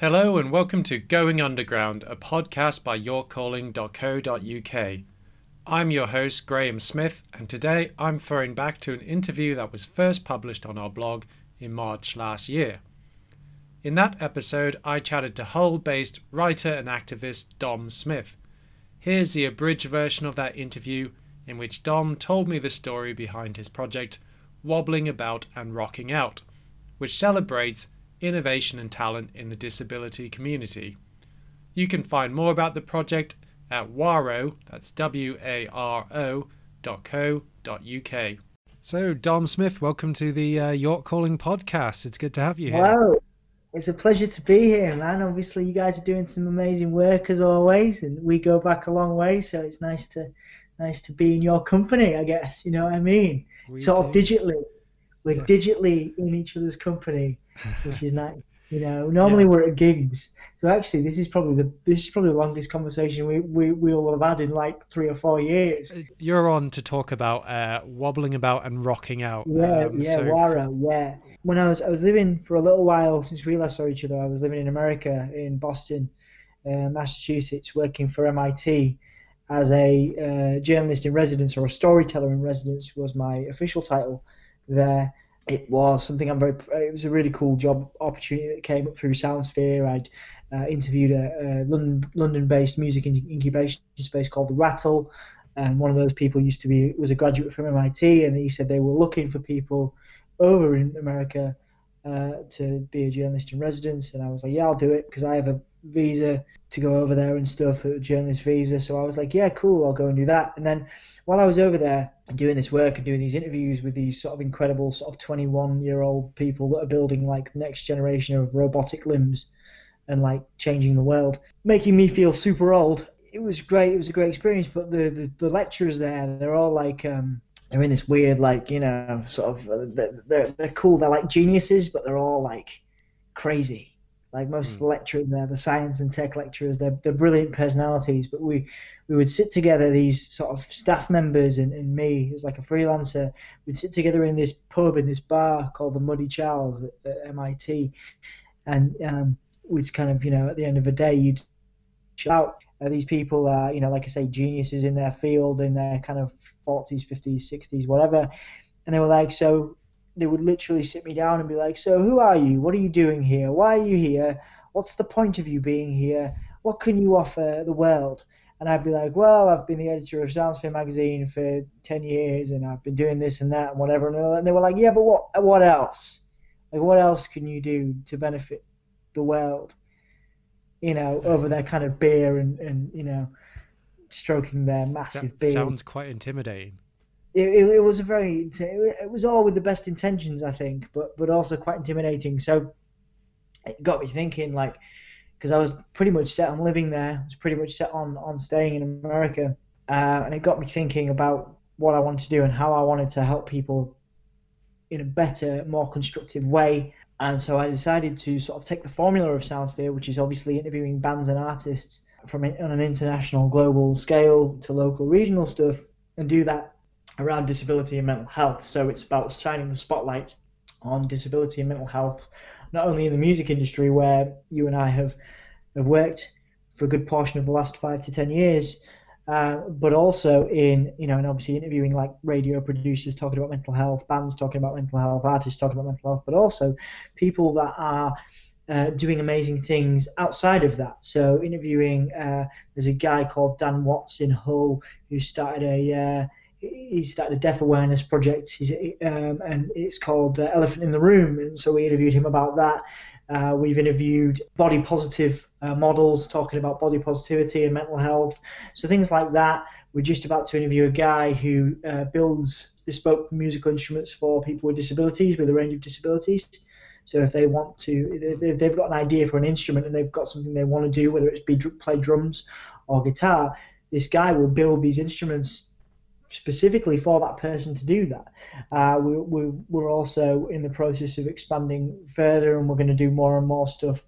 Hello and welcome to Going Underground, a podcast by yorkcalling.co.uk. I'm your host, Graham Smith, and today I'm throwing back to an interview that was first published on our blog in March last year. In that episode, I chatted to Hull based writer and activist Dom Smith. Here's the abridged version of that interview, in which Dom told me the story behind his project, Wobbling About and Rocking Out, which celebrates innovation and talent in the disability community. You can find more about the project at waro, that's W-A-R-O, dot co dot uk. So, Dom Smith, welcome to the uh, York Calling podcast. It's good to have you here. Wow, it's a pleasure to be here, man. Obviously, you guys are doing some amazing work as always, and we go back a long way, so it's nice to nice to be in your company. I guess you know what I mean. We sort do. of digitally, we're yeah. digitally in each other's company, which is nice. You know, normally yeah. we're at gigs, so actually this is probably the this is probably the longest conversation we we will have had in like three or four years. Uh, you're on to talk about uh, wobbling about and rocking out. Yeah, um, yeah, so... Waro, yeah. When I was I was living for a little while since we last saw each other. I was living in America in Boston, uh, Massachusetts, working for MIT as a uh, journalist in residence or a storyteller in residence was my official title there it was something I'm very. It was a really cool job opportunity that came up through Soundsphere. I'd uh, interviewed a, a London, London-based music incubation space called the Rattle, and one of those people used to be was a graduate from MIT, and he said they were looking for people over in America uh, to be a journalist in residence, and I was like, yeah, I'll do it because I have a visa to go over there and stuff, a journalist visa. So I was like, yeah, cool, I'll go and do that. And then while I was over there doing this work and doing these interviews with these sort of incredible sort of 21 year old people that are building like the next generation of robotic limbs and like changing the world, making me feel super old. It was great. It was a great experience. But the the, the lecturers there, they're all like. Um, they're in this weird, like you know, sort of. Uh, they're, they're cool. They're like geniuses, but they're all like crazy like most mm. of the lecturers there, the science and tech lecturers, they're, they're brilliant personalities. But we we would sit together, these sort of staff members and, and me as like a freelancer, we'd sit together in this pub in this bar called the Muddy Charles at, at MIT, and um, we'd kind of you know at the end of the day you'd chill out. Uh, these people are you know like I say geniuses in their field in their kind of 40s, 50s, 60s, whatever, and they were like so they would literally sit me down and be like, "So who are you? What are you doing here? Why are you here? What's the point of you being here? What can you offer the world?" And I'd be like, "Well, I've been the editor of Soundsphere magazine for ten years, and I've been doing this and that and whatever." And they were like, "Yeah, but what? What else? Like, what else can you do to benefit the world?" You know, over their kind of beer and and you know, stroking their massive beard. Sounds quite intimidating it, it, it, was a very it was all with the best intentions I think but but also quite intimidating. So it got me thinking like because I was pretty much set on living there I was pretty much set on on staying in America uh, and it got me thinking about what I wanted to do and how I wanted to help people in a better more constructive way. And so I decided to sort of take the formula of Soundsphere which is obviously interviewing bands and artists from on an international global scale to local regional stuff and do that around disability and mental health. So it's about shining the spotlight on disability and mental health, not only in the music industry where you and I have have worked for a good portion of the last five to ten years, uh, but also in you know and obviously interviewing like radio producers talking about mental health, bands talking about mental health, artists talking about mental health, but also people that are uh, doing amazing things outside of that. So interviewing, uh, there's a guy called Dan Watts in Hull who started a uh, he started a deaf awareness project, um, and it's called uh, Elephant in the Room. And so we interviewed him about that. Uh, we've interviewed body positive uh, models talking about body positivity and mental health. So things like that. We're just about to interview a guy who uh, builds bespoke musical instruments for people with disabilities, with a range of disabilities. So if they want to, they've got an idea for an instrument and they've got something they want to do, whether it's be play drums or guitar, this guy will build these instruments specifically for that person to do that. Uh, we, we, we're also in the process of expanding further, and we're going to do more and more stuff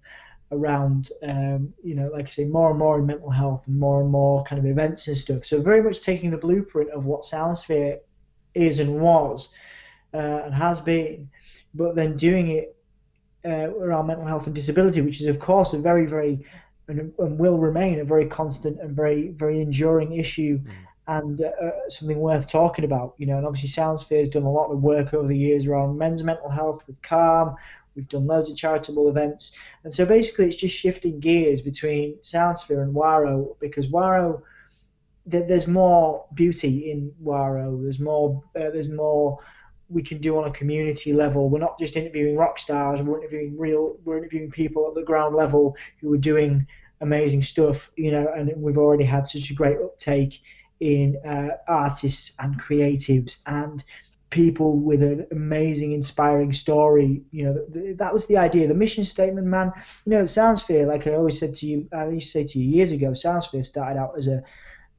around, um, you know, like I say, more and more in mental health and more and more kind of events and stuff. So very much taking the blueprint of what Soundsphere is and was uh, and has been, but then doing it uh, around mental health and disability, which is of course a very, very and, and will remain a very constant and very, very enduring issue. Mm. And uh, something worth talking about, you know. And obviously, Soundsphere has done a lot of work over the years around men's mental health with Calm. We've done loads of charitable events, and so basically, it's just shifting gears between Soundsphere and Waro because Waro there's more beauty in Waro. There's more. Uh, there's more we can do on a community level. We're not just interviewing rock stars. We're interviewing real. We're interviewing people at the ground level who are doing amazing stuff. You know, and we've already had such a great uptake in uh, artists and creatives and people with an amazing, inspiring story. You know, th- that was the idea. The mission statement, man. You know, Soundsphere, like I always said to you, I used to say to you years ago, Soundsphere started out as a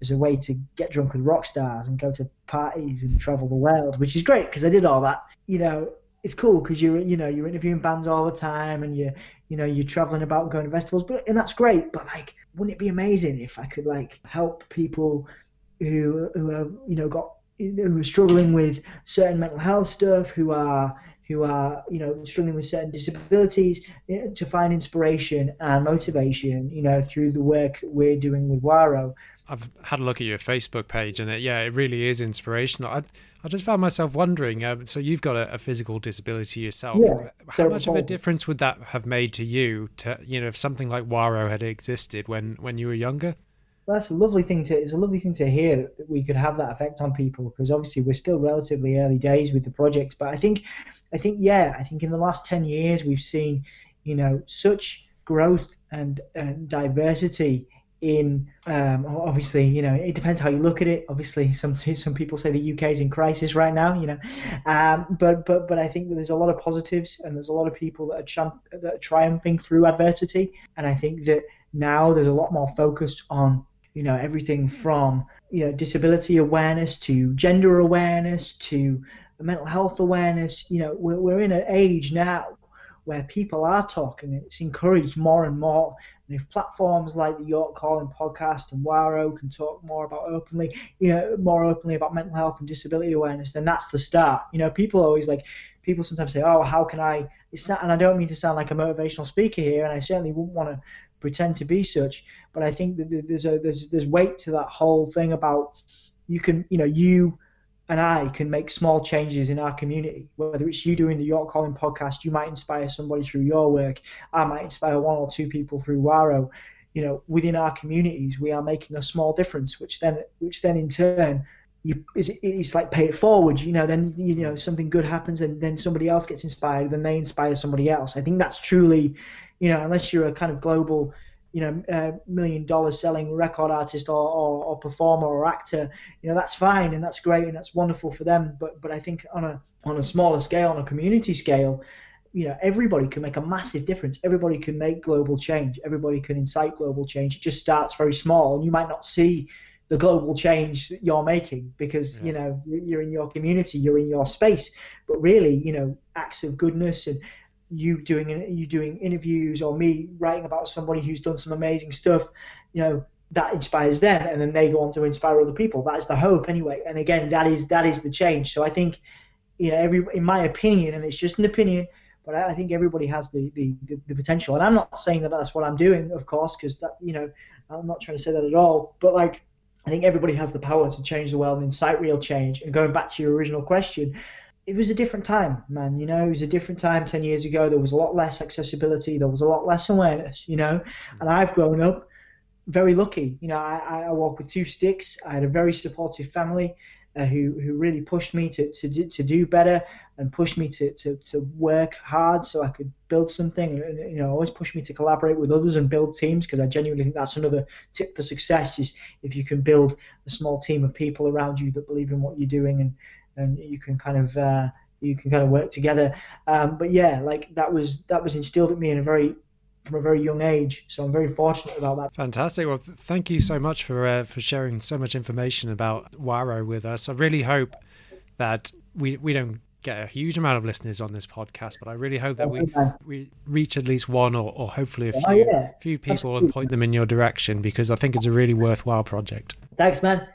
as a way to get drunk with rock stars and go to parties and travel the world, which is great because I did all that. You know, it's cool because you're you know you're interviewing bands all the time and you you know you're traveling about and going to festivals, but and that's great. But like, wouldn't it be amazing if I could like help people who who have you know got who are struggling with certain mental health stuff, who are who are you know struggling with certain disabilities to find inspiration and motivation you know through the work that we're doing with Waro I've had a look at your Facebook page, and it, yeah, it really is inspirational. I, I just found myself wondering. Um, so you've got a, a, physical disability yourself. Yeah, How much of a difference would that have made to you? To you know, if something like Waro had existed when when you were younger. That's a lovely thing to. It's a lovely thing to hear that we could have that effect on people because obviously we're still relatively early days with the project. But I think, I think yeah, I think in the last ten years we've seen, you know, such growth and, and diversity in um, obviously you know it depends how you look at it obviously some some people say the UK is in crisis right now you know um, but but but I think that there's a lot of positives and there's a lot of people that are, champ- that are triumphing through adversity and I think that now there's a lot more focus on you know everything from you know disability awareness to gender awareness to mental health awareness you know we're, we're in an age now where people are talking. It's encouraged more and more. And if platforms like the York Calling podcast and Waro can talk more about openly, you know, more openly about mental health and disability awareness, then that's the start. You know, people always like, people sometimes say, oh, how can I? It's not, and I don't mean to sound like a motivational speaker here, and I certainly wouldn't want to pretend to be such. But I think that there's a there's there's weight to that whole thing about you can, you know, you and I can make small changes in our community. Whether it's you doing the York Calling podcast, you might inspire somebody through your work. I might inspire one or two people through Waro. You know, within our communities, we are making a small difference, which then, which then in turn, you is it's like pay it forward. You know, then you know something good happens, and then somebody else gets inspired, then they inspire somebody else. I think that's truly, you know, unless you're a kind of global you know, a million dollar selling record artist or, or, or, performer or actor, you know, that's fine and that's great and that's wonderful for them. But but I think on a on a smaller scale, on a community scale, you know, everybody can make a massive difference. Everybody can make global change. Everybody can incite global change. It just starts very small, and you might not see the global change that you're making because yeah. you know you're in your community, you're in your space. But really, you know, acts of goodness and you doing you doing interviews or me writing about somebody who's done some amazing stuff, you know, that inspires them, and then they go on to inspire other people. That is the hope, anyway. And again, that is that is the change. So I think, you know, every in my opinion, and it's just an opinion, but I, I think everybody has the, the, the, the, potential. And I'm not saying that that's what I'm doing, of course, because that you know, I'm not trying to say that at all. But like, I think everybody has the power to change the world and incite real change. And going back to your original question, it was a different time, man. You know, it was a different time 10 years ago. There was a lot less accessibility. There was a lot less awareness, you know. And I've grown up very lucky. You know, I, I walk with two sticks. I had a very supportive family uh, who, who really pushed me to, to, do, to do better and pushed me to, to, to work hard so I could build something. And, you know, always pushed me to collaborate with others and build teams because I genuinely think that's another tip for success is if you can build a small team of people around you that believe in what you're doing and, and you can kind of uh, you can kind of work together. Um, but yeah, like that was that was instilled at me in a very from a very young age. So I'm very fortunate about that. Fantastic. Well, th- thank you so much for uh, for sharing so much information about Waro with us. I really hope that we we don't get a huge amount of listeners on this podcast, but I really hope that we we reach at least one or, or hopefully a oh, few oh, yeah. few people Absolutely. and point them in your direction because I think it's a really worthwhile project. Thanks, man.